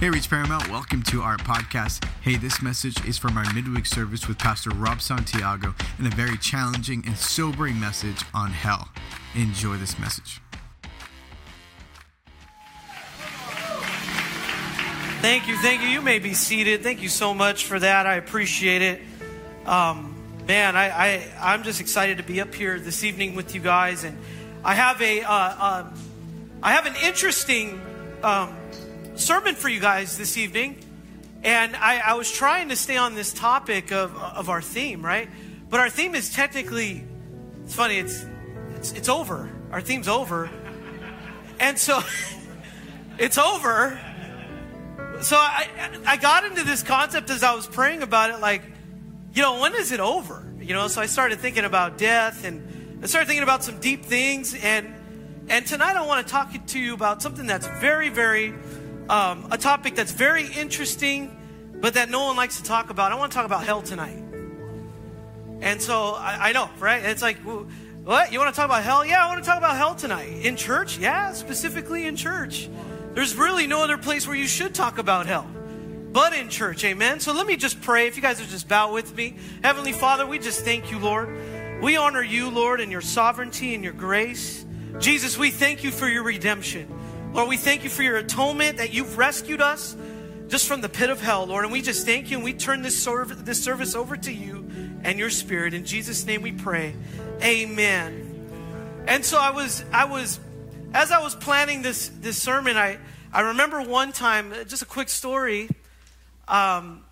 Hey, Reach Paramount, welcome to our podcast. Hey, this message is from our midweek service with Pastor Rob Santiago and a very challenging and sobering message on hell. Enjoy this message. Thank you, thank you. You may be seated. Thank you so much for that. I appreciate it. Um, man, I, I I'm just excited to be up here this evening with you guys, and I have a uh, um, I have an interesting um, sermon for you guys this evening. And I, I, was trying to stay on this topic of, of our theme, right? But our theme is technically, it's funny, it's, it's, it's over. Our theme's over. And so it's over. So I, I got into this concept as I was praying about it, like, you know, when is it over? You know, so I started thinking about death and I started thinking about some deep things. And, and tonight I want to talk to you about something that's very, very um, a topic that's very interesting, but that no one likes to talk about. I want to talk about hell tonight. And so I, I know, right? It's like, what? You want to talk about hell? Yeah, I want to talk about hell tonight. In church? Yeah, specifically in church. There's really no other place where you should talk about hell but in church. Amen. So let me just pray. If you guys would just bow with me. Heavenly Father, we just thank you, Lord. We honor you, Lord, and your sovereignty and your grace. Jesus, we thank you for your redemption. Lord, we thank you for your atonement that you've rescued us just from the pit of hell, Lord. And we just thank you and we turn this, serv- this service over to you and your spirit. In Jesus' name we pray. Amen. And so I was, I was, as I was planning this, this sermon, I, I remember one time, just a quick story. Um,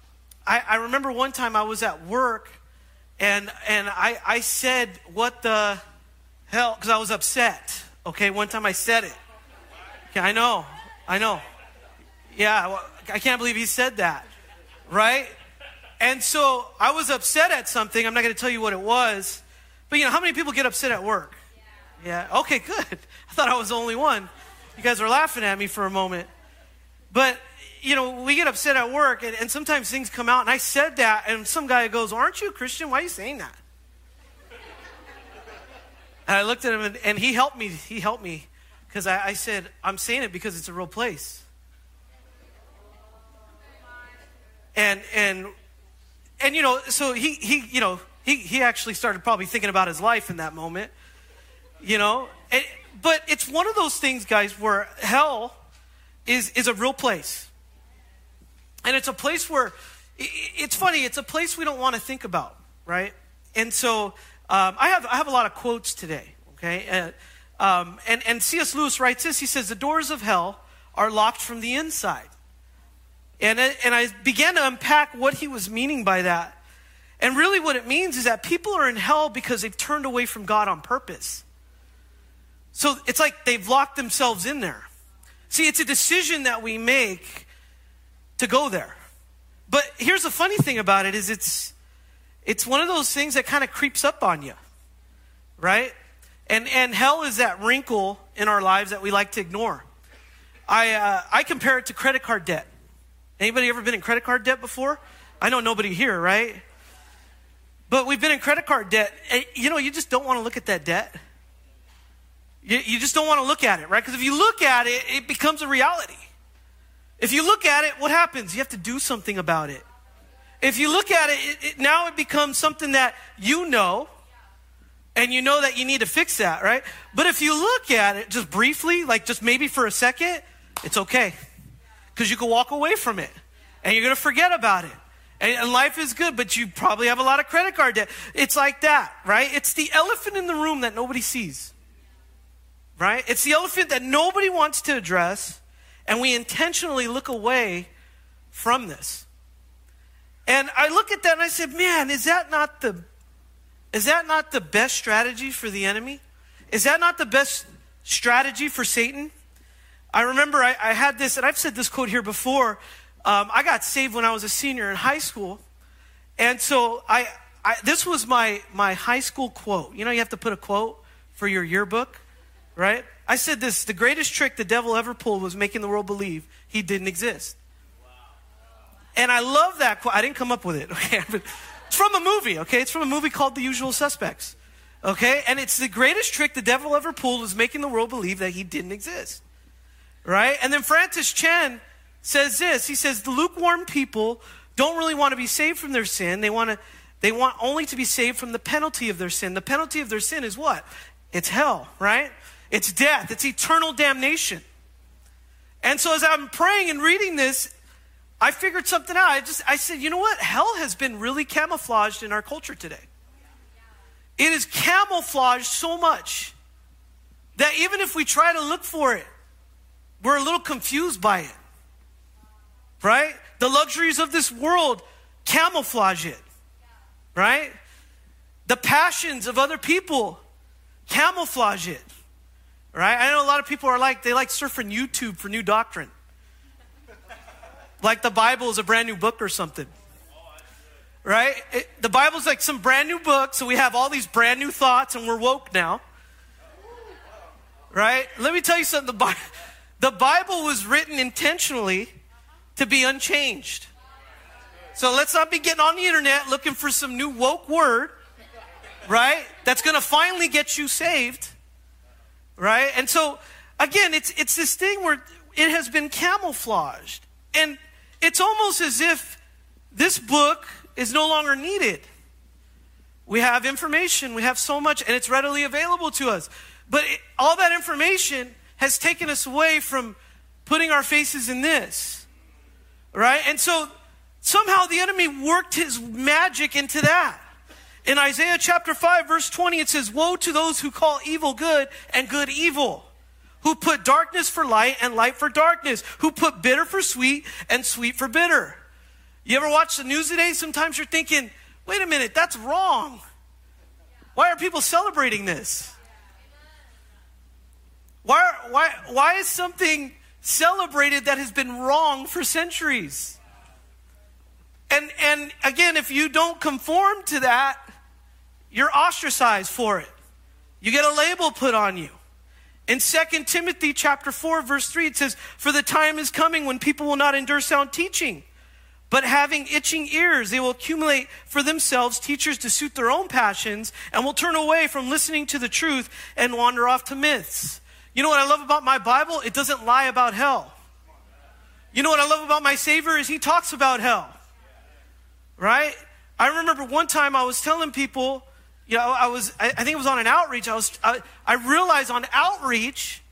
I, I remember one time I was at work and, and I, I said, What the hell? Because I was upset. Okay, one time I said it. I know. I know. Yeah, well, I can't believe he said that. Right? And so I was upset at something. I'm not going to tell you what it was. But you know, how many people get upset at work? Yeah. yeah. Okay, good. I thought I was the only one. You guys were laughing at me for a moment. But, you know, we get upset at work, and, and sometimes things come out, and I said that, and some guy goes, Aren't you a Christian? Why are you saying that? And I looked at him, and, and he helped me. He helped me because I, I said, I'm saying it because it's a real place. And, and, and, you know, so he, he, you know, he, he actually started probably thinking about his life in that moment, you know. And, but it's one of those things, guys, where hell is, is a real place. And it's a place where, it's funny, it's a place we don't want to think about, right? And so um, I, have, I have a lot of quotes today, okay? Uh, um, and, and C.S. Lewis writes this he says, The doors of hell are locked from the inside. And, and I began to unpack what he was meaning by that. And really, what it means is that people are in hell because they've turned away from God on purpose. So it's like they've locked themselves in there. See, it's a decision that we make to go there. But here's the funny thing about it is it's it's one of those things that kind of creeps up on you. Right? And, and hell is that wrinkle in our lives that we like to ignore. I, uh, I compare it to credit card debt. Anybody ever been in credit card debt before? I know nobody here, right? But we've been in credit card debt. And, You know, you just don't want to look at that debt. You, you just don't want to look at it, right? Because if you look at it, it becomes a reality. If you look at it, what happens? You have to do something about it. If you look at it, it, it now it becomes something that you know and you know that you need to fix that, right? But if you look at it just briefly, like just maybe for a second, it's okay. Because you can walk away from it and you're going to forget about it. And, life is good, but you probably have a lot of credit card debt. It's like that, right? It's the elephant in the room that nobody sees, right? It's the elephant that nobody wants to address, and we intentionally look away from this. And I look at that and I said, man, is that not the is that not the best strategy for the enemy? Is that not the best strategy for Satan? I remember I, I had this, and I've said this quote here before. Um, I got saved when I was a senior in high school. And so I, I, this was my, my high school quote. You know, you have to put a quote for your yearbook, right? I said this the greatest trick the devil ever pulled was making the world believe he didn't exist. And I love that quote. I didn't come up with it, okay? It's from a movie, okay? It's from a movie called The Usual Suspects, okay? And it's the greatest trick the devil ever pulled was making the world believe that he didn't exist, right? And then Francis Chan says this. He says the lukewarm people don't really want to be saved from their sin. They want to they want only to be saved from the penalty of their sin. The penalty of their sin is what? It's hell, right? It's death. It's eternal damnation. And so as I'm praying and reading this, I figured something out. I just I said, you know what? Hell has been really camouflaged in our culture today. It is camouflaged so much that even if we try to look for it, we're a little confused by it. Right? The luxuries of this world camouflage it. Right? The passions of other people camouflage it. Right? I know a lot of people are like, they like surfing YouTube for new doctrine. Like the Bible is a brand new book or something. Right? It, the Bible's like some brand new book, so we have all these brand new thoughts and we're woke now. Right? Let me tell you something. The, Bi- the Bible was written intentionally to be unchanged. So let's not be getting on the internet looking for some new woke word, right? That's going to finally get you saved, right? And so again, it's it's this thing where it has been camouflaged. And it's almost as if this book is no longer needed. We have information, we have so much, and it's readily available to us. But it, all that information has taken us away from putting our faces in this. Right? And so somehow the enemy worked his magic into that. In Isaiah chapter 5, verse 20, it says, Woe to those who call evil good and good evil, who put darkness for light and light for darkness, who put bitter for sweet and sweet for bitter. You ever watch the news today? Sometimes you're thinking, wait a minute, that's wrong. Why are people celebrating this? Why, why, why is something celebrated that has been wrong for centuries? And, and again, if you don't conform to that, you're ostracized for it. You get a label put on you. In 2 Timothy chapter 4 verse 3 it says, "For the time is coming when people will not endure sound teaching, but having itching ears, they will accumulate for themselves teachers to suit their own passions and will turn away from listening to the truth and wander off to myths." You know what I love about my Bible? It doesn't lie about hell. You know what I love about my Savior is he talks about hell. Right? I remember one time I was telling people, you know, I was, I, think it was on an outreach. I was, I, I realized on outreach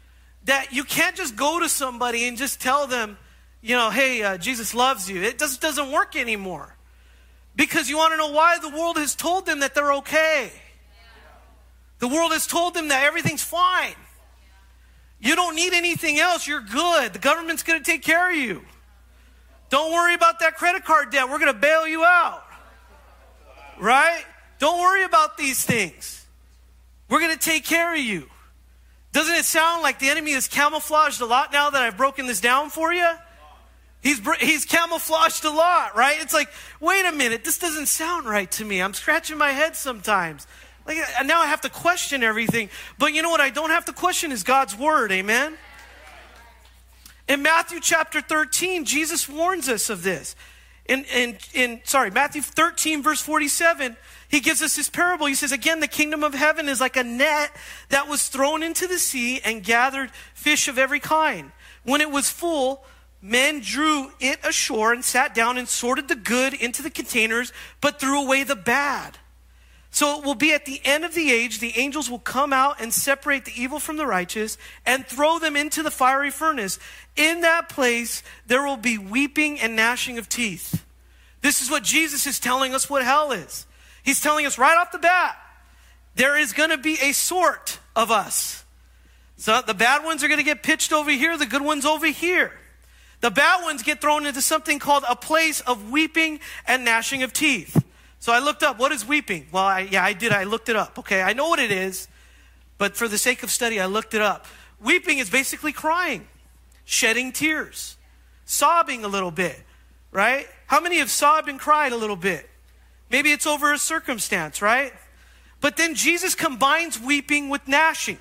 that you can't just go to somebody and just tell them, you know, hey, uh, Jesus loves you. It just doesn't work anymore. Because you want to know why? The world has told them that they're okay. The world has told them that everything's fine. You don't need anything else. You're good. The government's going to take care of you. Don't worry about that credit card debt. We're going to bail you out. Right? Don't worry about these things. We're going to take care of you. Doesn't it sound like the enemy is camouflaged a lot now that I've broken this down for you? He's, he's camouflaged a lot, right? It's like, wait a minute, this doesn't sound right to me. I'm scratching my head sometimes. Like, now I have to question everything. But you know what I don't have to question is God's word. Amen? In Matthew chapter 13, Jesus warns us of this. In, in, in sorry, Matthew 13, verse 47, he gives us this parable. He says, Again, the kingdom of heaven is like a net that was thrown into the sea and gathered fish of every kind. When it was full, men drew it ashore and sat down and sorted the good into the containers, but threw away the bad. So it will be at the end of the age, the angels will come out and separate the evil from the righteous and throw them into the fiery furnace. In that place, there will be weeping and gnashing of teeth. This is what Jesus is telling us what hell is. He's telling us right off the bat, there is going to be a sort of us. So the bad ones are going to get pitched over here, the good ones over here. The bad ones get thrown into something called a place of weeping and gnashing of teeth. So I looked up, what is weeping? Well, I, yeah, I did. I looked it up. Okay, I know what it is, but for the sake of study, I looked it up. Weeping is basically crying, shedding tears, sobbing a little bit, right? How many have sobbed and cried a little bit? Maybe it's over a circumstance, right? But then Jesus combines weeping with gnashing.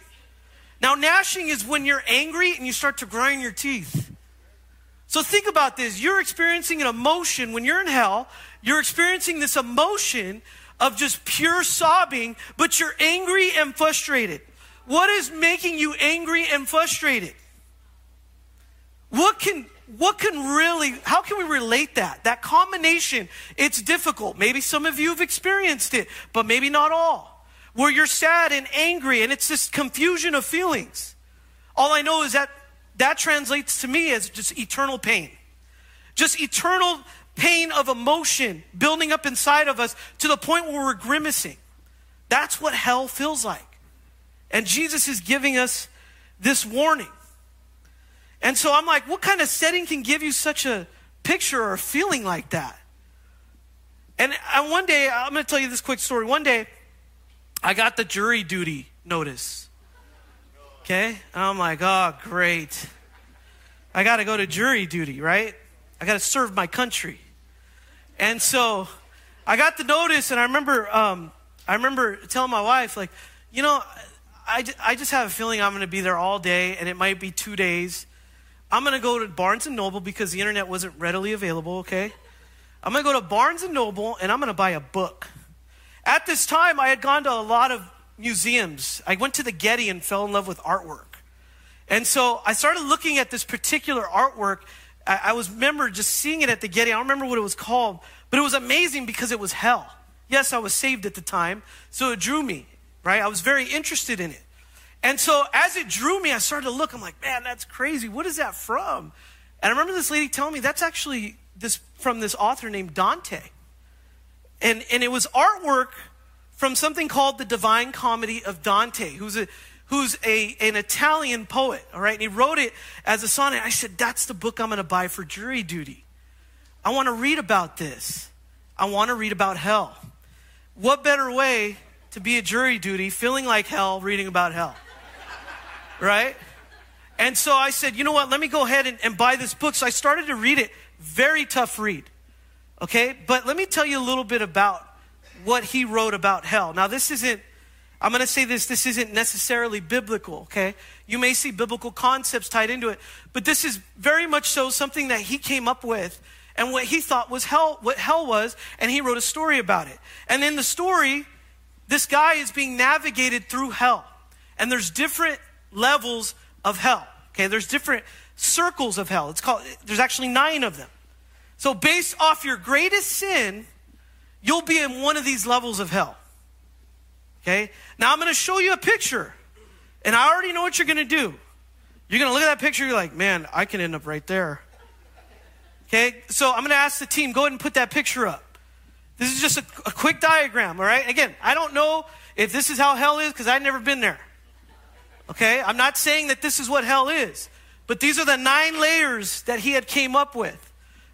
Now, gnashing is when you're angry and you start to grind your teeth. So think about this. You're experiencing an emotion when you're in hell. You're experiencing this emotion of just pure sobbing, but you're angry and frustrated. What is making you angry and frustrated? What can what can really, how can we relate that? That combination, it's difficult. Maybe some of you have experienced it, but maybe not all. Where you're sad and angry and it's this confusion of feelings. All I know is that that translates to me as just eternal pain. Just eternal pain of emotion building up inside of us to the point where we're grimacing. That's what hell feels like. And Jesus is giving us this warning. And so I'm like, what kind of setting can give you such a picture or a feeling like that? And one day, I'm going to tell you this quick story. One day, I got the jury duty notice. Okay? And I'm like, oh, great. I got to go to jury duty, right? I got to serve my country. And so I got the notice, and I remember, um, I remember telling my wife, like, you know, I, I just have a feeling I'm going to be there all day, and it might be two days. I'm going to go to Barnes and Noble because the internet wasn't readily available, okay? I'm going to go to Barnes and Noble, and I'm going to buy a book. At this time, I had gone to a lot of museums. I went to the Getty and fell in love with artwork. And so I started looking at this particular artwork. I, I was remember just seeing it at the Getty. I don't remember what it was called, but it was amazing because it was hell. Yes, I was saved at the time, so it drew me, right? I was very interested in it. And so as it drew me, I started to look. I'm like, man, that's crazy. What is that from? And I remember this lady telling me that's actually this from this author named Dante. And, and it was artwork from something called the Divine Comedy of Dante, who's a who's a, an Italian poet, all right? And he wrote it as a sonnet. I said, that's the book I'm going to buy for jury duty. I want to read about this. I want to read about hell. What better way to be a jury duty, feeling like hell, reading about hell? Right? And so I said, you know what? Let me go ahead and, and buy this book. So I started to read it. Very tough read. Okay? But let me tell you a little bit about what he wrote about hell. Now, this isn't, I'm going to say this, this isn't necessarily biblical, okay? You may see biblical concepts tied into it, but this is very much so something that he came up with and what he thought was hell, what hell was, and he wrote a story about it. And in the story, this guy is being navigated through hell. And there's different levels of hell. Okay, there's different circles of hell. It's called there's actually 9 of them. So based off your greatest sin, you'll be in one of these levels of hell. Okay? Now I'm going to show you a picture. And I already know what you're going to do. You're going to look at that picture, you're like, man, I can end up right there. Okay? So I'm going to ask the team, go ahead and put that picture up. This is just a, a quick diagram, all right? Again, I don't know if this is how hell is because I've never been there. Okay? I'm not saying that this is what hell is. But these are the nine layers that he had came up with.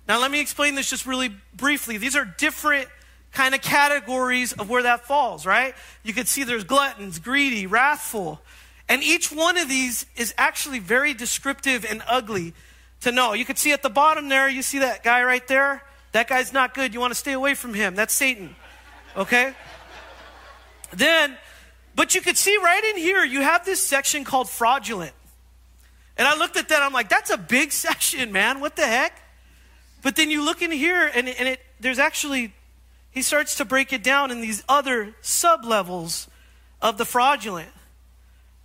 Now let me explain this just really briefly. These are different kind of categories of where that falls, right? You could see there's gluttons, greedy, wrathful. And each one of these is actually very descriptive and ugly to know. You could see at the bottom there, you see that guy right there? That guy's not good. You want to stay away from him. That's Satan. Okay? then, but you could see right in here, you have this section called fraudulent. And I looked at that, I'm like, that's a big section, man. What the heck? But then you look in here, and, and it, there's actually he starts to break it down in these other sub levels of the fraudulent,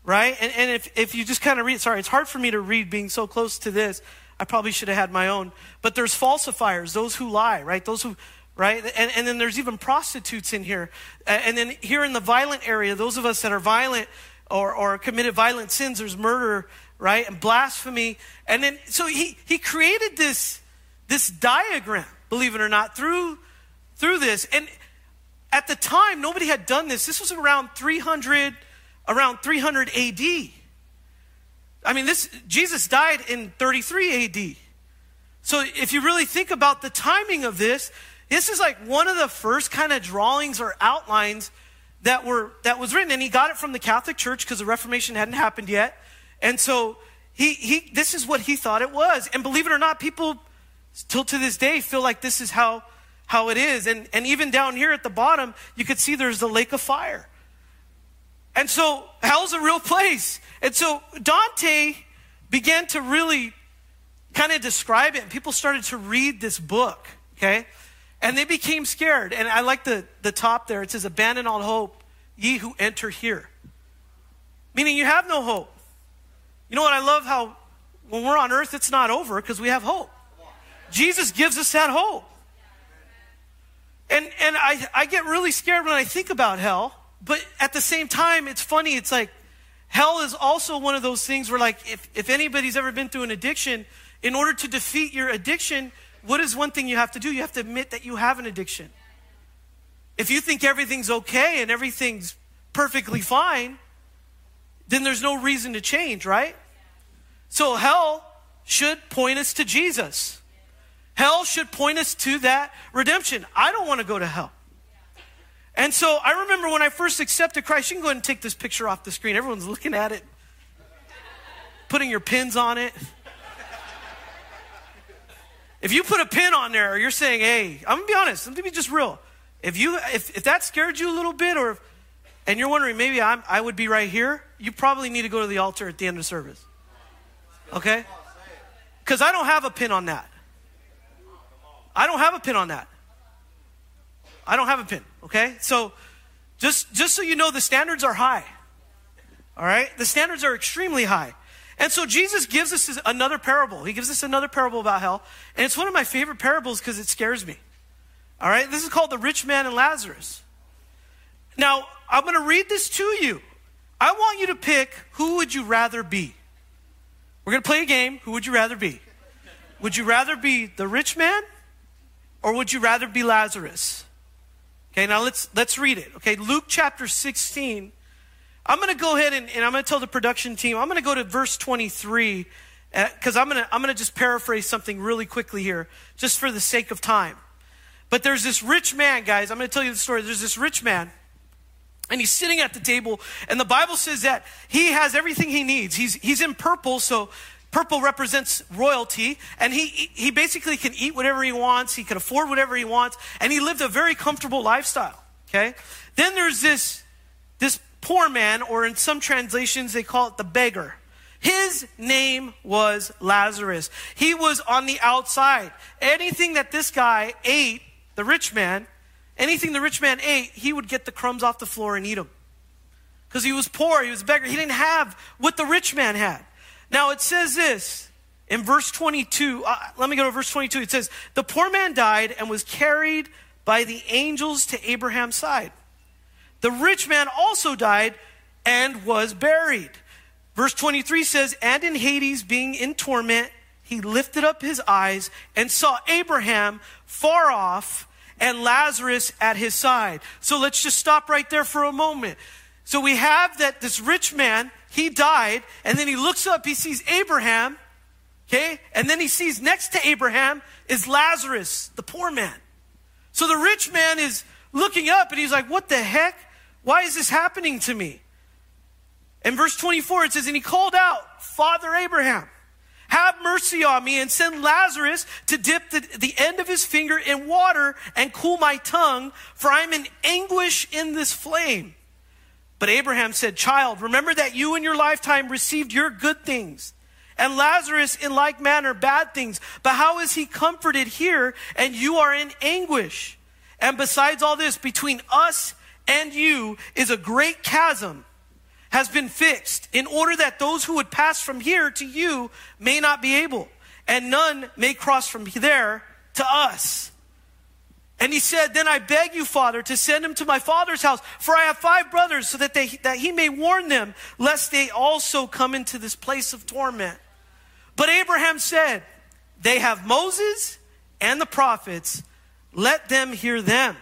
right? And, and if, if you just kind of read, sorry, it's hard for me to read being so close to this. I probably should have had my own. But there's falsifiers, those who lie, right? Those who, right? And, and then there's even prostitutes in here. And then here in the violent area, those of us that are violent or, or committed violent sins, there's murder, right? And blasphemy. And then, so he, he created this, this diagram, believe it or not, through through this. And at the time, nobody had done this. This was around 300, around 300 AD. I mean, this Jesus died in 33 AD. So if you really think about the timing of this, this is like one of the first kind of drawings or outlines that were that was written, and he got it from the Catholic Church because the Reformation hadn't happened yet. And so he he this is what he thought it was. And believe it or not, people still to this day feel like this is how how it is. And, and even down here at the bottom, you could see there's the lake of fire. And so hell's a real place. And so Dante began to really kind of describe it, and people started to read this book, okay? And they became scared. And I like the, the top there. It says, Abandon all hope, ye who enter here. Meaning you have no hope. You know what? I love how when we're on earth, it's not over because we have hope. Jesus gives us that hope. And, and I, I get really scared when I think about hell, but at the same time, it's funny. It's like hell is also one of those things where, like, if, if anybody's ever been through an addiction, in order to defeat your addiction, what is one thing you have to do? You have to admit that you have an addiction. If you think everything's okay and everything's perfectly fine, then there's no reason to change, right? So hell should point us to Jesus. Hell should point us to that redemption. I don't want to go to hell. And so I remember when I first accepted Christ, you can go ahead and take this picture off the screen. Everyone's looking at it, putting your pins on it. If you put a pin on there, or you're saying, hey, I'm gonna be honest, let me be just real. If you if, if that scared you a little bit, or and you're wondering maybe I'm, I would be right here, you probably need to go to the altar at the end of service. Okay? Because I don't have a pin on that. I don't have a pin on that. I don't have a pin, okay? So just just so you know the standards are high. All right? The standards are extremely high. And so Jesus gives us another parable. He gives us another parable about hell, and it's one of my favorite parables because it scares me. All right? This is called the rich man and Lazarus. Now, I'm going to read this to you. I want you to pick who would you rather be? We're going to play a game. Who would you rather be? Would you rather be the rich man or would you rather be Lazarus? Okay, now let's let's read it. Okay, Luke chapter 16. I'm going to go ahead and, and I'm going to tell the production team. I'm going to go to verse 23 because uh, I'm going to I'm going to just paraphrase something really quickly here, just for the sake of time. But there's this rich man, guys. I'm going to tell you the story. There's this rich man, and he's sitting at the table, and the Bible says that he has everything he needs. He's he's in purple, so Purple represents royalty, and he, he basically can eat whatever he wants, he can afford whatever he wants, and he lived a very comfortable lifestyle. Okay? Then there's this, this poor man, or in some translations, they call it the beggar. His name was Lazarus. He was on the outside. Anything that this guy ate, the rich man, anything the rich man ate, he would get the crumbs off the floor and eat them. Because he was poor, he was a beggar. He didn't have what the rich man had. Now it says this in verse 22. Uh, let me go to verse 22. It says, The poor man died and was carried by the angels to Abraham's side. The rich man also died and was buried. Verse 23 says, And in Hades, being in torment, he lifted up his eyes and saw Abraham far off and Lazarus at his side. So let's just stop right there for a moment. So we have that this rich man he died, and then he looks up, he sees Abraham, okay? And then he sees next to Abraham is Lazarus, the poor man. So the rich man is looking up and he's like, What the heck? Why is this happening to me? In verse 24, it says, And he called out, Father Abraham, have mercy on me and send Lazarus to dip the, the end of his finger in water and cool my tongue, for I'm in anguish in this flame. But Abraham said, Child, remember that you in your lifetime received your good things, and Lazarus in like manner bad things. But how is he comforted here, and you are in anguish? And besides all this, between us and you is a great chasm has been fixed in order that those who would pass from here to you may not be able, and none may cross from there to us. And he said, Then I beg you, Father, to send him to my father's house, for I have five brothers, so that, they, that he may warn them, lest they also come into this place of torment. But Abraham said, They have Moses and the prophets, let them hear them.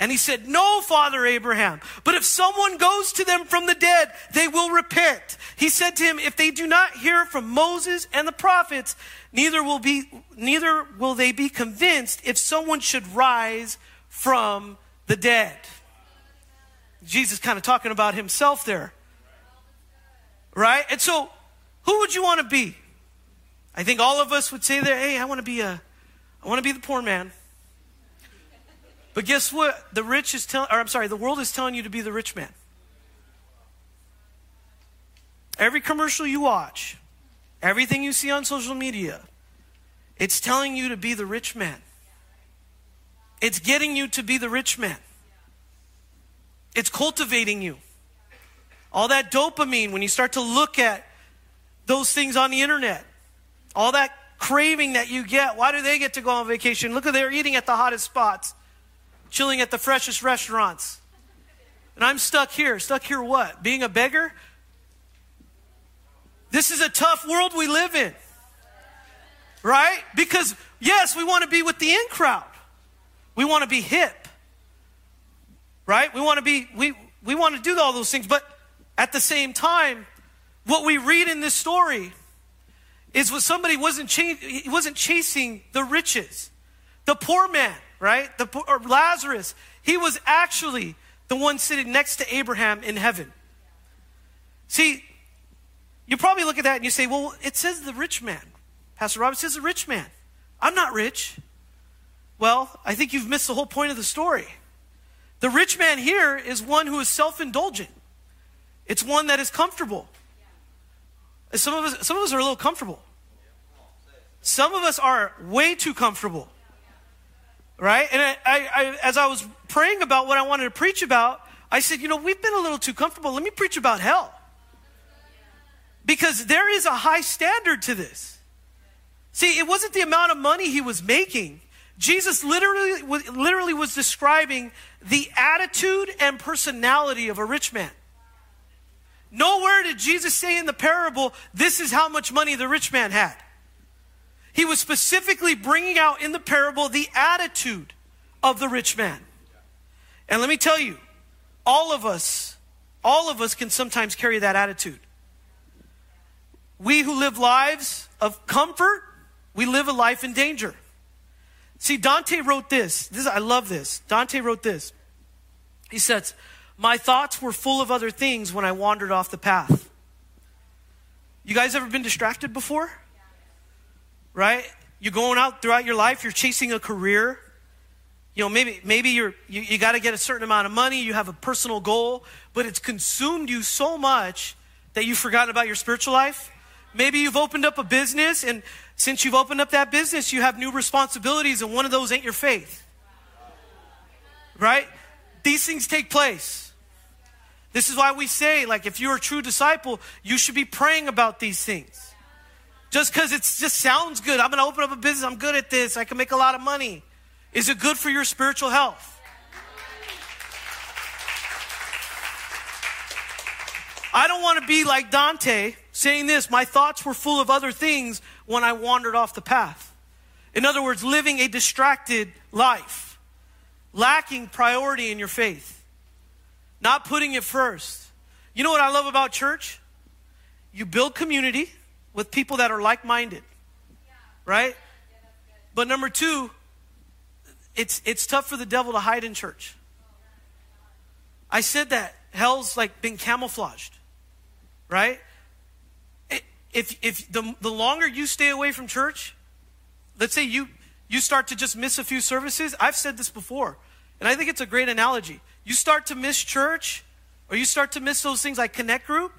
And he said, No, Father Abraham, but if someone goes to them from the dead, they will repent. He said to him, If they do not hear from Moses and the prophets, neither will be neither will they be convinced if someone should rise from the dead. Jesus kind of talking about himself there. Right? And so who would you want to be? I think all of us would say there, hey, I want to be a I want to be the poor man. But guess what? The rich is telling, or I'm sorry, the world is telling you to be the rich man. Every commercial you watch, everything you see on social media, it's telling you to be the rich man. It's getting you to be the rich man. It's cultivating you. All that dopamine, when you start to look at those things on the internet, All that craving that you get. Why do they get to go on vacation? Look at they're eating at the hottest spots, chilling at the freshest restaurants. And I'm stuck here. Stuck here what? Being a beggar? This is a tough world we live in. Right? Because, yes, we want to be with the in crowd. We want to be hip. Right? We want to be, we, we want to do all those things. But at the same time, what we read in this story is what somebody wasn't, ch- he wasn't chasing the riches. The poor man, right? The poor, Lazarus, he was actually the one sitting next to Abraham in heaven. See, you probably look at that and you say, well, it says the rich man. Pastor Rob, it says the rich man. I'm not rich. Well, I think you've missed the whole point of the story. The rich man here is one who is self indulgent, it's one that is comfortable. Some of us, some of us are a little comfortable. Some of us are way too comfortable. Right? And I, I, as I was praying about what I wanted to preach about, I said, you know, we've been a little too comfortable. Let me preach about hell. Because there is a high standard to this. See, it wasn't the amount of money he was making. Jesus literally, literally was describing the attitude and personality of a rich man. Nowhere did Jesus say in the parable, this is how much money the rich man had. He was specifically bringing out in the parable the attitude of the rich man. And let me tell you, all of us, all of us can sometimes carry that attitude. We who live lives of comfort, we live a life in danger. See, Dante wrote this. this I love this. Dante wrote this. He says, My thoughts were full of other things when I wandered off the path. You guys ever been distracted before? Right? You're going out throughout your life, you're chasing a career. You know, maybe maybe you're you, you got to get a certain amount of money, you have a personal goal, but it's consumed you so much that you've forgotten about your spiritual life. Maybe you've opened up a business, and since you've opened up that business, you have new responsibilities, and one of those ain't your faith. Right? These things take place. This is why we say, like, if you're a true disciple, you should be praying about these things. Just because it just sounds good. I'm going to open up a business. I'm good at this. I can make a lot of money. Is it good for your spiritual health? I don't want to be like Dante saying this My thoughts were full of other things when I wandered off the path. In other words, living a distracted life, lacking priority in your faith, not putting it first. You know what I love about church? You build community with people that are like minded, right? But number two, it's, it's tough for the devil to hide in church. I said that. Hell's like been camouflaged right? If, if the, the longer you stay away from church, let's say you, you start to just miss a few services. I've said this before, and I think it's a great analogy. You start to miss church, or you start to miss those things like Connect Group,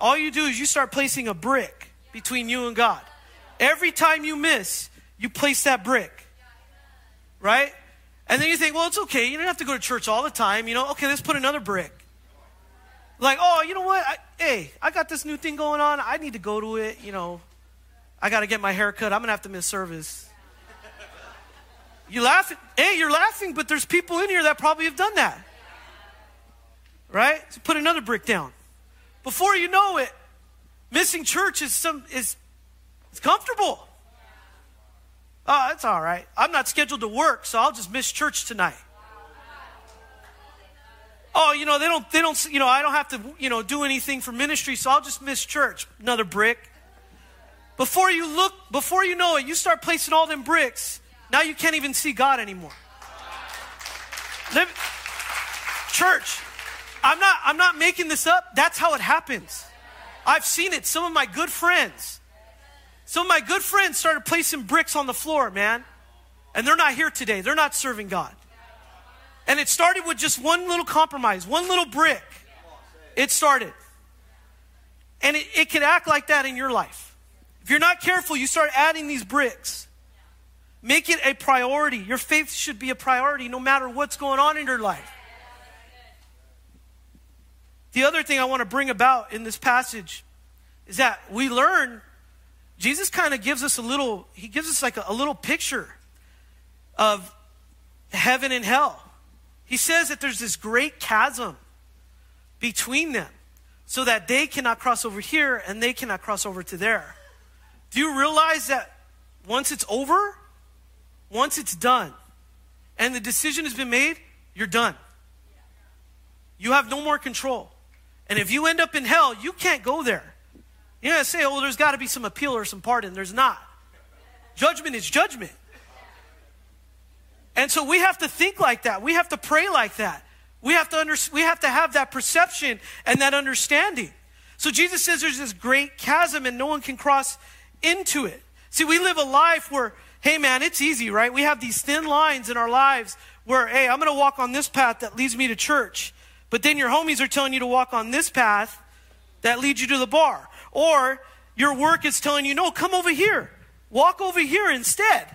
all you do is you start placing a brick between you and God. Every time you miss, you place that brick. Right? And then you think, well, it's okay. You don't have to go to church all the time. You know, okay, let's put another brick. Like, oh, you know what? I, hey, I got this new thing going on. I need to go to it. You know, I got to get my hair cut. I'm going to have to miss service. You laughing? Hey, you're laughing, but there's people in here that probably have done that. Right? So put another brick down. Before you know it, missing church is some is it's comfortable. Oh, that's all right. I'm not scheduled to work, so I'll just miss church tonight oh, you know, they don't, they don't, you know, I don't have to, you know, do anything for ministry, so I'll just miss church. Another brick. Before you look, before you know it, you start placing all them bricks. Now you can't even see God anymore. Church, I'm not, I'm not making this up. That's how it happens. I've seen it. Some of my good friends, some of my good friends started placing bricks on the floor, man. And they're not here today. They're not serving God. And it started with just one little compromise, one little brick. It started. And it, it can act like that in your life. If you're not careful, you start adding these bricks. Make it a priority. Your faith should be a priority no matter what's going on in your life. The other thing I want to bring about in this passage is that we learn Jesus kind of gives us a little, he gives us like a, a little picture of heaven and hell. He says that there's this great chasm between them so that they cannot cross over here and they cannot cross over to there. Do you realize that once it's over, once it's done, and the decision has been made, you're done? You have no more control. And if you end up in hell, you can't go there. You're going to say, oh, there's got to be some appeal or some pardon. There's not. Judgment is judgment. And so we have to think like that. We have to pray like that. We have to under, we have to have that perception and that understanding. So Jesus says there's this great chasm and no one can cross into it. See, we live a life where, hey man, it's easy, right? We have these thin lines in our lives where, hey, I'm going to walk on this path that leads me to church. But then your homies are telling you to walk on this path that leads you to the bar. Or your work is telling you, no, come over here. Walk over here instead.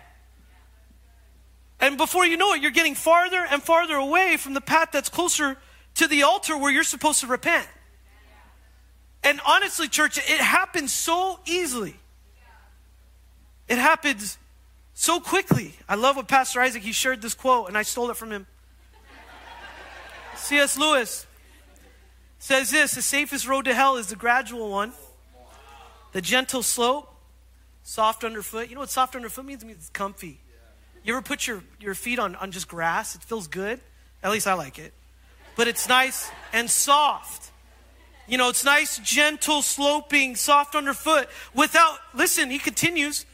And before you know it, you're getting farther and farther away from the path that's closer to the altar where you're supposed to repent. And honestly, church, it happens so easily. It happens so quickly. I love what Pastor Isaac, he shared this quote, and I stole it from him. C.S. Lewis says this the safest road to hell is the gradual one, the gentle slope, soft underfoot. You know what soft underfoot means? It means it's comfy. You ever put your, your feet on, on just grass? It feels good. At least I like it. But it's nice and soft. You know, it's nice, gentle, sloping, soft underfoot. Without, listen, he continues,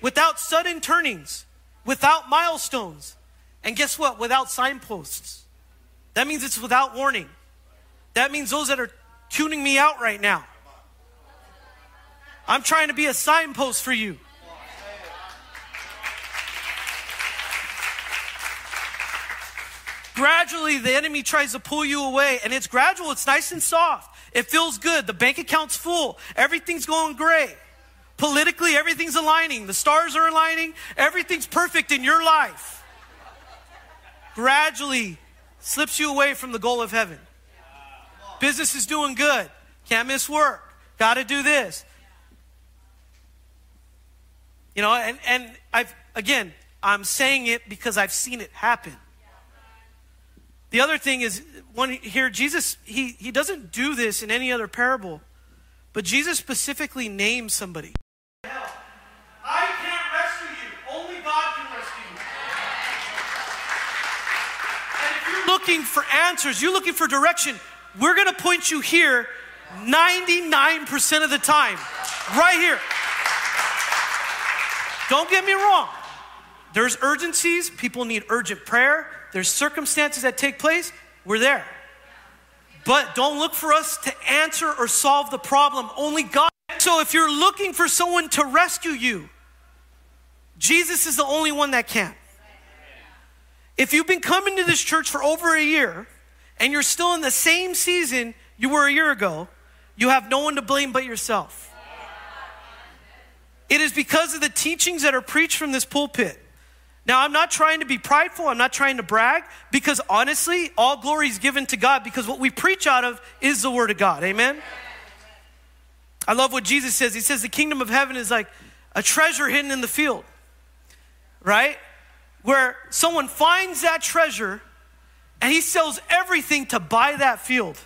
without sudden turnings, without milestones. And guess what? Without signposts. That means it's without warning. That means those that are tuning me out right now. I'm trying to be a signpost for you. Gradually, the enemy tries to pull you away, and it's gradual, it's nice and soft. It feels good. The bank account's full, everything's going great. Politically, everything's aligning, the stars are aligning, everything's perfect in your life. Gradually slips you away from the goal of heaven. Business is doing good, can't miss work, got to do this. You know, and, and I've, again, I'm saying it because I've seen it happen. The other thing is, when here, Jesus, he, he doesn't do this in any other parable, but Jesus specifically names somebody. I can't rescue you. Only God can rescue you. And if you're looking for answers, you're looking for direction, we're to point you here 99% of the time. Right here. Don't get me wrong. There's urgencies. People need urgent prayer there's circumstances that take place, we're there. But don't look for us to answer or solve the problem. Only God. So if you're looking for someone to rescue you, Jesus is the only one that can. If you've been coming to this church for over a year and you're still in the same season you were a year ago, you have no one to blame but yourself. It is because of the teachings that are preached from this pulpit now, I'm not trying to be prideful, I'm not trying to brag, because honestly, all glory is given to God because what we preach out of is the Word of God. Amen? I love what Jesus says. He says the kingdom of heaven is like a treasure hidden in the field, right? Where someone finds that treasure and he sells everything to buy that field.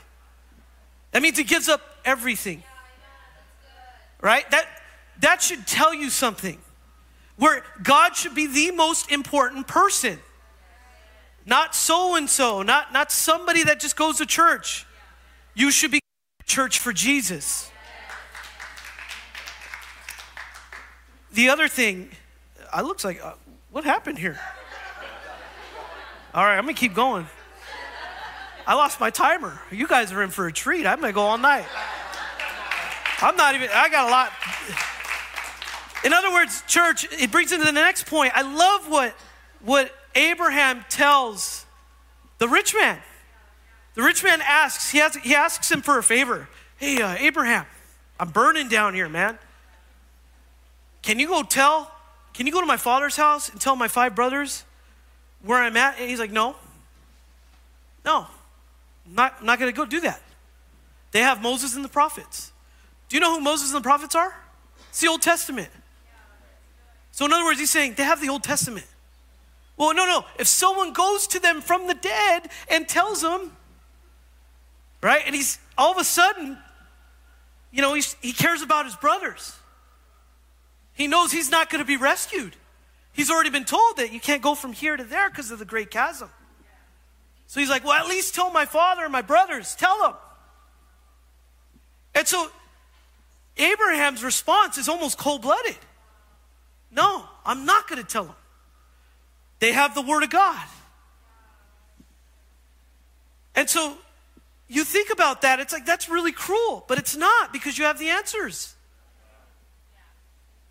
That means he gives up everything, right? That, that should tell you something where God should be the most important person. Not so and so, not not somebody that just goes to church. You should be church for Jesus. The other thing, I looks like uh, what happened here? All right, I'm gonna keep going. I lost my timer. You guys are in for a treat. I'm gonna go all night. I'm not even. I got a lot. In other words, church, it brings into the next point. I love what, what Abraham tells the rich man. The rich man asks, he, has, he asks him for a favor. Hey, uh, Abraham, I'm burning down here, man. Can you go tell, can you go to my father's house and tell my five brothers where I'm at? And he's like, no. No, I'm not, not going to go do that. They have Moses and the prophets. Do you know who Moses and the prophets are? It's the Old Testament. So, in other words, he's saying they have the Old Testament. Well, no, no. If someone goes to them from the dead and tells them, right, and he's all of a sudden, you know, he cares about his brothers. He knows he's not going to be rescued. He's already been told that you can't go from here to there because of the great chasm. So he's like, well, at least tell my father and my brothers, tell them. And so Abraham's response is almost cold blooded. No, I'm not going to tell them. They have the Word of God. And so you think about that, it's like that's really cruel, but it's not because you have the answers.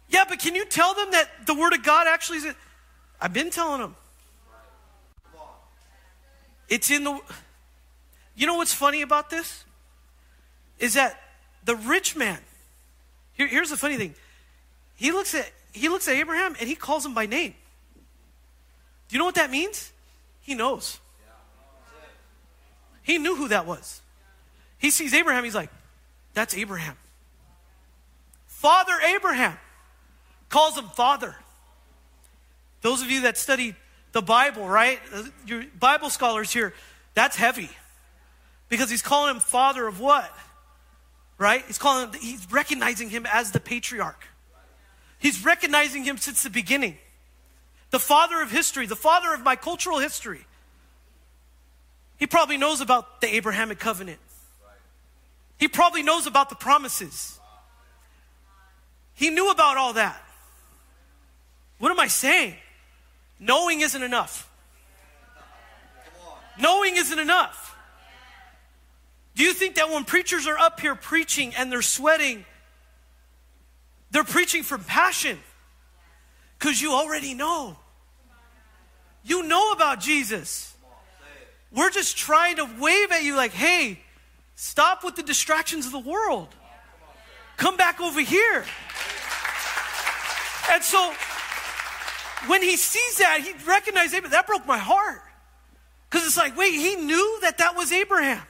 Yeah, but can you tell them that the Word of God actually is. It I've been telling them. It's in the. You know what's funny about this? Is that the rich man. Here, here's the funny thing. He looks at he looks at Abraham and he calls him by name. Do you know what that means? He knows. He knew who that was. He sees Abraham, he's like, that's Abraham. Father Abraham calls him father. Those of you that study the Bible, right? Your Bible scholars here, that's heavy. Because he's calling him father of what? Right? He's calling him, he's recognizing him as the patriarch. He's recognizing him since the beginning. The father of history, the father of my cultural history. He probably knows about the Abrahamic covenant. He probably knows about the promises. He knew about all that. What am I saying? Knowing isn't enough. Knowing isn't enough. Do you think that when preachers are up here preaching and they're sweating, they're preaching from passion? Because you already know. You know about Jesus. We're just trying to wave at you like, hey, stop with the distractions of the world. Come back over here. And so when he sees that, he recognizes Abraham. That broke my heart. Because it's like, wait, he knew that that was Abraham.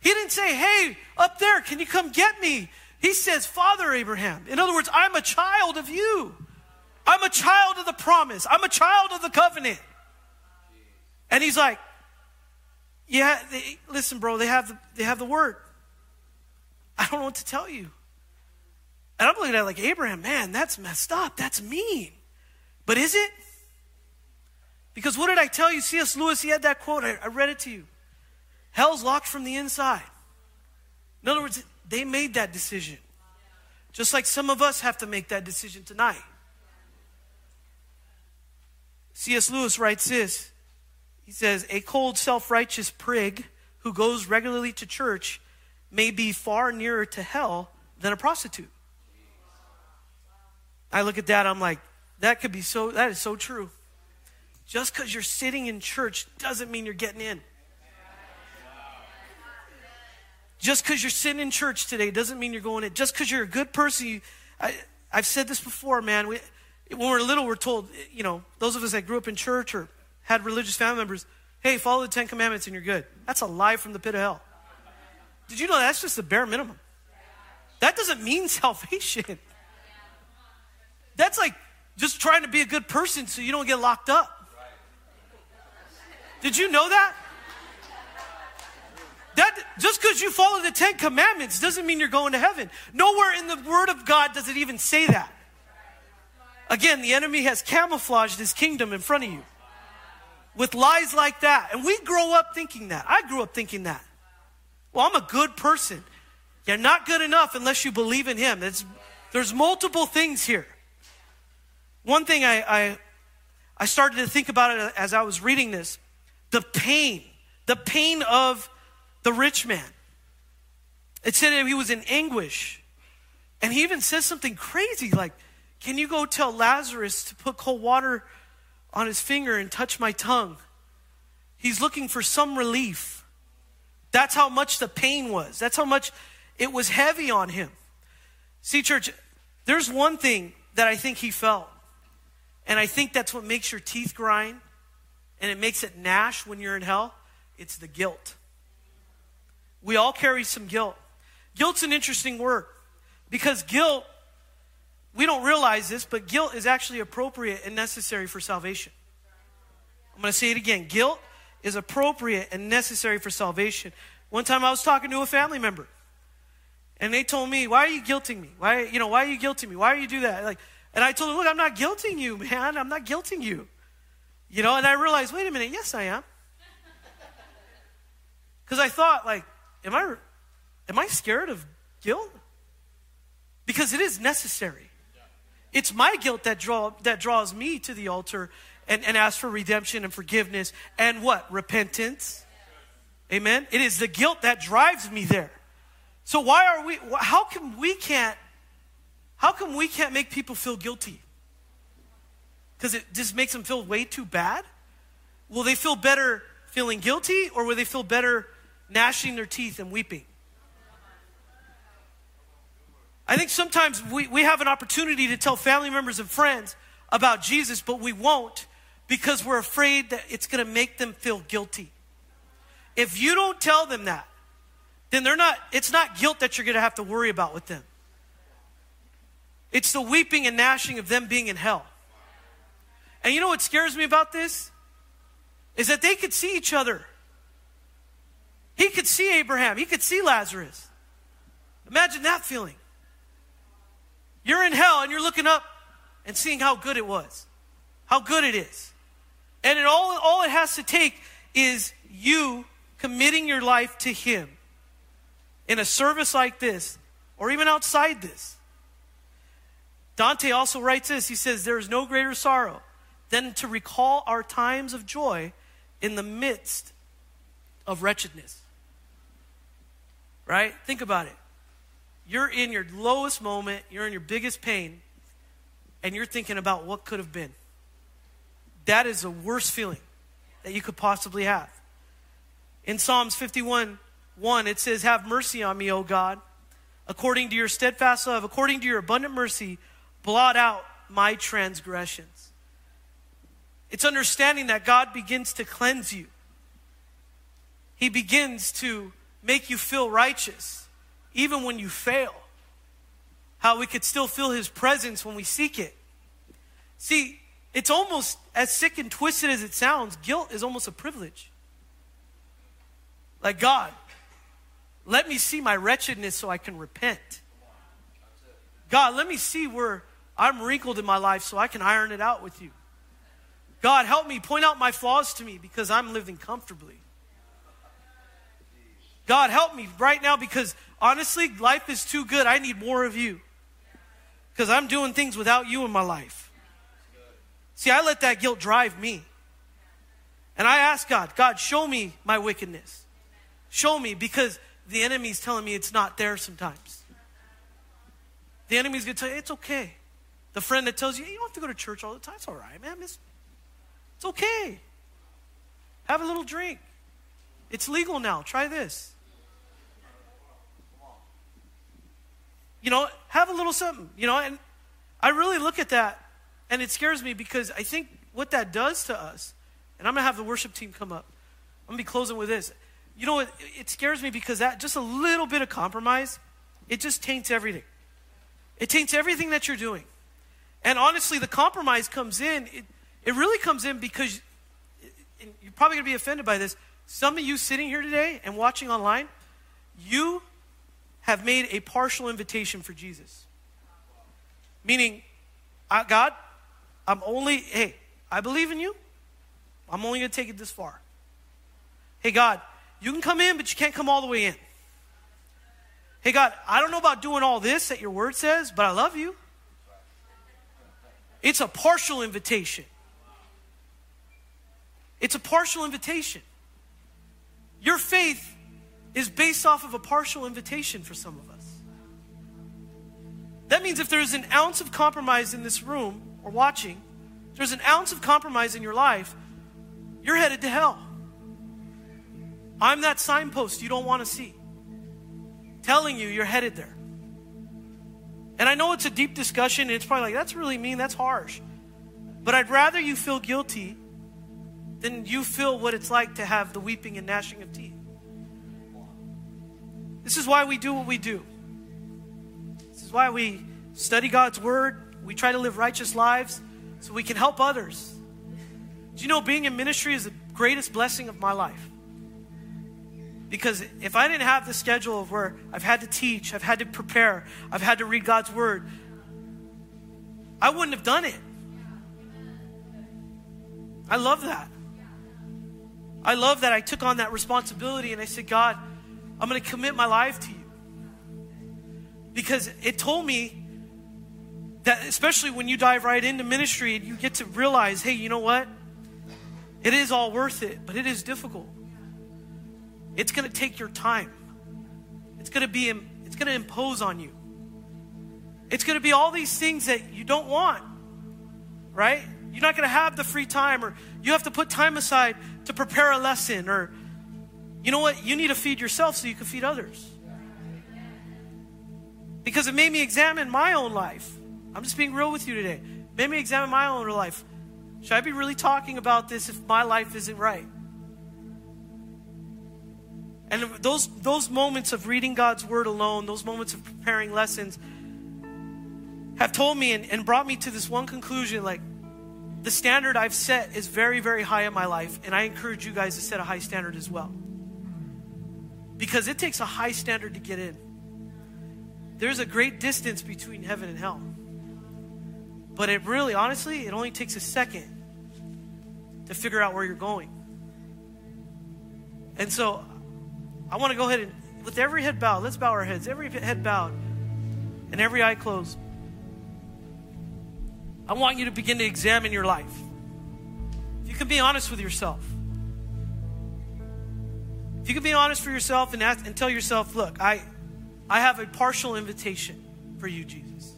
He didn't say, hey, up there, can you come get me? He says, Father Abraham. In other words, I'm a child of you. I'm a child of the promise. I'm a child of the covenant. And he's like, yeah, they, listen, bro, they have, the, they have the word. I don't know what to tell you. And I'm looking at like, Abraham, man, that's messed up. That's mean. But is it? Because what did I tell you? C.S. Lewis, he had that quote. I, I read it to you. Hell's locked from the inside. In other words, they made that decision. Just like some of us have to make that decision tonight. C.S. Lewis writes this He says, A cold, self righteous prig who goes regularly to church may be far nearer to hell than a prostitute. I look at that, I'm like, that could be so, that is so true. Just because you're sitting in church doesn't mean you're getting in. Just because you're sitting in church today doesn't mean you're going in. Just because you're a good person, you, I, have said this before, man. We, when we're little, we're told, you know, those of us that grew up in church or had religious family members, hey, follow the Ten Commandments and you're good. That's a lie from the pit of hell. Did you know that's just the bare minimum? That doesn't mean salvation. That's like just trying to be a good person so you don't get locked up. Did you know that? That just because you follow the Ten Commandments doesn't mean you're going to heaven. Nowhere in the Word of God does it even say that. Again, the enemy has camouflaged his kingdom in front of you with lies like that. And we grow up thinking that. I grew up thinking that. Well, I'm a good person. You're not good enough unless you believe in him. There's, there's multiple things here. One thing I, I, I started to think about it as I was reading this the pain, the pain of the rich man. It said he was in anguish. And he even says something crazy like, Can you go tell Lazarus to put cold water on his finger and touch my tongue? He's looking for some relief. That's how much the pain was. That's how much it was heavy on him. See, church, there's one thing that I think he felt. And I think that's what makes your teeth grind and it makes it gnash when you're in hell. It's the guilt. We all carry some guilt. Guilt's an interesting word because guilt we don't realize this, but guilt is actually appropriate and necessary for salvation. I'm going to say it again. Guilt is appropriate and necessary for salvation. One time I was talking to a family member, and they told me, "Why are you guilting me? Why, you know, why are you guilting me? Why are you do that?" Like, and I told them, "Look, I'm not guilting you, man. I'm not guilting you." You know, and I realized, wait a minute, yes, I am. Because I thought, like, am I, am I scared of guilt? Because it is necessary. It's my guilt that, draw, that draws me to the altar and, and asks for redemption and forgiveness and what? Repentance. Amen. It is the guilt that drives me there. So why are we how come we can't how come we can't make people feel guilty? Because it just makes them feel way too bad? Will they feel better feeling guilty or will they feel better gnashing their teeth and weeping? I think sometimes we, we have an opportunity to tell family members and friends about Jesus, but we won't because we're afraid that it's going to make them feel guilty. If you don't tell them that, then they're not, it's not guilt that you're going to have to worry about with them. It's the weeping and gnashing of them being in hell. And you know what scares me about this? Is that they could see each other. He could see Abraham, he could see Lazarus. Imagine that feeling. You're in hell and you're looking up and seeing how good it was, how good it is. And it all, all it has to take is you committing your life to Him in a service like this, or even outside this. Dante also writes this he says, There is no greater sorrow than to recall our times of joy in the midst of wretchedness. Right? Think about it. You're in your lowest moment, you're in your biggest pain, and you're thinking about what could have been. That is the worst feeling that you could possibly have. In Psalms 51 1, it says, Have mercy on me, O God, according to your steadfast love, according to your abundant mercy, blot out my transgressions. It's understanding that God begins to cleanse you. He begins to make you feel righteous even when you fail. How we could still feel his presence when we seek it. See, it's almost as sick and twisted as it sounds, guilt is almost a privilege. Like, God, let me see my wretchedness so I can repent. God, let me see where I'm wrinkled in my life so I can iron it out with you. God, help me point out my flaws to me because I'm living comfortably. God, help me right now because honestly, life is too good. I need more of you because I'm doing things without you in my life. See, I let that guilt drive me. And I ask God, God, show me my wickedness. Show me because the enemy's telling me it's not there sometimes. The enemy's going to tell you, it's okay. The friend that tells you, you don't have to go to church all the time. It's all right, man. It's, it's okay. Have a little drink. It's legal now. Try this. You know, have a little something, you know, and I really look at that and it scares me because I think what that does to us, and I'm going to have the worship team come up. I'm going to be closing with this. You know, it, it scares me because that just a little bit of compromise, it just taints everything. It taints everything that you're doing. And honestly, the compromise comes in, it, it really comes in because you're probably going to be offended by this. Some of you sitting here today and watching online, you have made a partial invitation for Jesus. Meaning, God, I'm only, hey, I believe in you. I'm only going to take it this far. Hey, God, you can come in, but you can't come all the way in. Hey, God, I don't know about doing all this that your word says, but I love you. It's a partial invitation. It's a partial invitation. Your faith is based off of a partial invitation for some of us. That means if there's an ounce of compromise in this room or watching, there's an ounce of compromise in your life, you're headed to hell. I'm that signpost you don't want to see, telling you you're headed there. And I know it's a deep discussion, and it's probably like, that's really mean, that's harsh. But I'd rather you feel guilty than you feel what it's like to have the weeping and gnashing of teeth. This is why we do what we do. This is why we study God's Word. We try to live righteous lives so we can help others. Do you know being in ministry is the greatest blessing of my life? Because if I didn't have the schedule of where I've had to teach, I've had to prepare, I've had to read God's word, I wouldn't have done it. I love that. I love that I took on that responsibility and I said, God, I'm going to commit my life to you. Because it told me that, especially when you dive right into ministry and you get to realize, hey, you know what? It is all worth it, but it is difficult. It's going to take your time. It's going to be it's going to impose on you. It's going to be all these things that you don't want. Right? You're not going to have the free time or you have to put time aside to prepare a lesson or you know what? You need to feed yourself so you can feed others. Because it made me examine my own life. I'm just being real with you today. It made me examine my own life. Should I be really talking about this if my life isn't right? And those, those moments of reading God's word alone, those moments of preparing lessons, have told me and, and brought me to this one conclusion like, the standard I've set is very, very high in my life, and I encourage you guys to set a high standard as well. Because it takes a high standard to get in. There's a great distance between heaven and hell. But it really, honestly, it only takes a second to figure out where you're going. And so I want to go ahead and, with every head bowed, let's bow our heads, every head bowed and every eye closed. I want you to begin to examine your life. If you can be honest with yourself, if you can be honest for yourself and, ask, and tell yourself, look, I, I have a partial invitation for you, Jesus.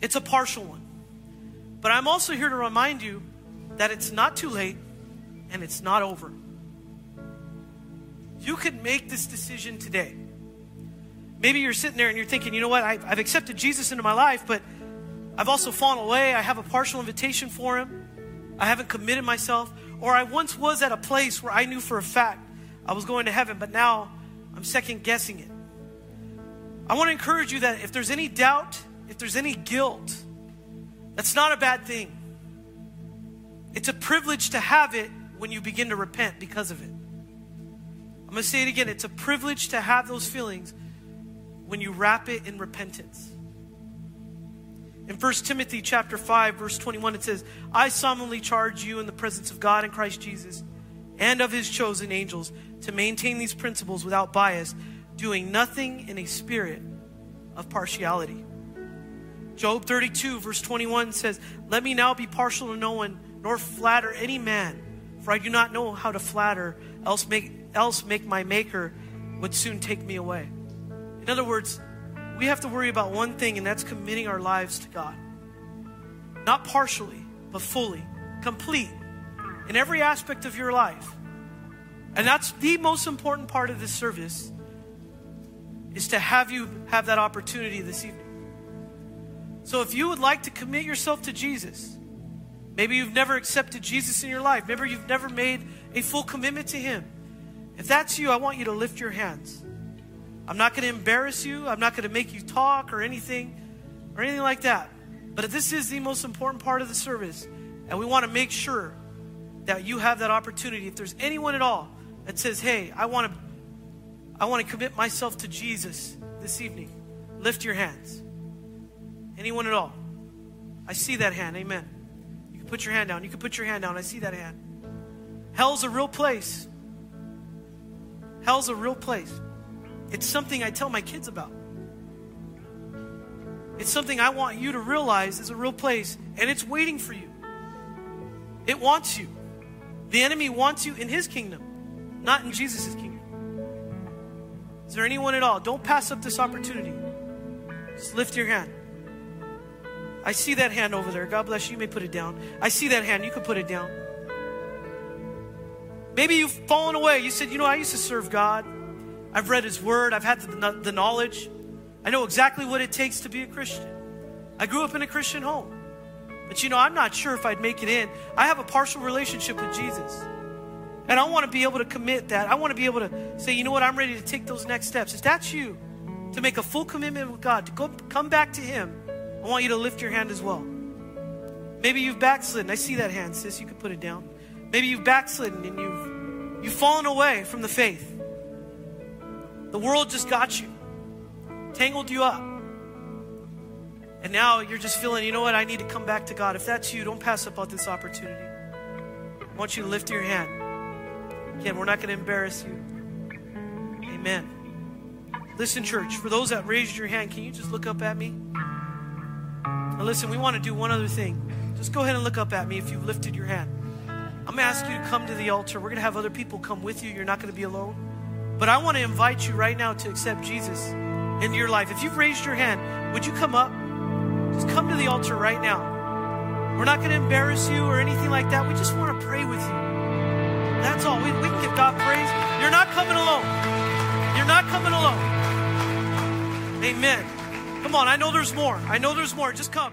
It's a partial one. But I'm also here to remind you that it's not too late and it's not over. You could make this decision today. Maybe you're sitting there and you're thinking, you know what, I, have accepted Jesus into my life, but I've also fallen away. I have a partial invitation for him. I haven't committed myself. Or I once was at a place where I knew for a fact I was going to heaven, but now I'm second guessing it. I want to encourage you that if there's any doubt, if there's any guilt, that's not a bad thing. It's a privilege to have it when you begin to repent because of it. I'm going to say it again. It's a privilege to have those feelings when you wrap it in repentance. In 1 Timothy chapter 5 verse 21 it says, "I solemnly charge you in the presence of God and Christ Jesus and of his chosen angels to maintain these principles without bias, doing nothing in a spirit of partiality." Job 32 verse 21 says, "Let me now be partial to no one, nor flatter any man, for I do not know how to flatter, else make else make my maker would soon take me away." In other words, we have to worry about one thing, and that's committing our lives to God. Not partially, but fully, complete, in every aspect of your life. And that's the most important part of this service is to have you have that opportunity this evening. So if you would like to commit yourself to Jesus, maybe you've never accepted Jesus in your life, maybe you've never made a full commitment to Him. If that's you, I want you to lift your hands. I'm not going to embarrass you. I'm not going to make you talk or anything or anything like that. But this is the most important part of the service. And we want to make sure that you have that opportunity. If there's anyone at all that says, hey, I want to I want to commit myself to Jesus this evening, lift your hands. Anyone at all? I see that hand. Amen. You can put your hand down. You can put your hand down. I see that hand. Hell's a real place. Hell's a real place. It's something I tell my kids about. It's something I want you to realize is a real place, and it's waiting for you. It wants you. The enemy wants you in his kingdom, not in Jesus' kingdom. Is there anyone at all? Don't pass up this opportunity. Just lift your hand. I see that hand over there. God bless you. You may put it down. I see that hand. You can put it down. Maybe you've fallen away. You said, you know, I used to serve God. I've read His Word, I've had the, the knowledge. I know exactly what it takes to be a Christian. I grew up in a Christian home. But you know, I'm not sure if I'd make it in. I have a partial relationship with Jesus. And I want to be able to commit that. I want to be able to say, you know what, I'm ready to take those next steps. If that's you, to make a full commitment with God, to go, come back to Him, I want you to lift your hand as well. Maybe you've backslidden. I see that hand, sis. You can put it down. Maybe you've backslidden and you've, you've fallen away from the faith. The world just got you, tangled you up. And now you're just feeling, you know what, I need to come back to God. If that's you, don't pass up on this opportunity. I want you to lift your hand. Again, we're not going to embarrass you. Amen. Listen, church, for those that raised your hand, can you just look up at me? Now, listen, we want to do one other thing. Just go ahead and look up at me if you've lifted your hand. I'm going to ask you to come to the altar. We're going to have other people come with you. You're not going to be alone. But I want to invite you right now to accept Jesus into your life. If you've raised your hand, would you come up? Just come to the altar right now. We're not going to embarrass you or anything like that. We just want to pray with you. That's all. We, we can give God praise. You're not coming alone. You're not coming alone. Amen. Come on. I know there's more. I know there's more. Just come.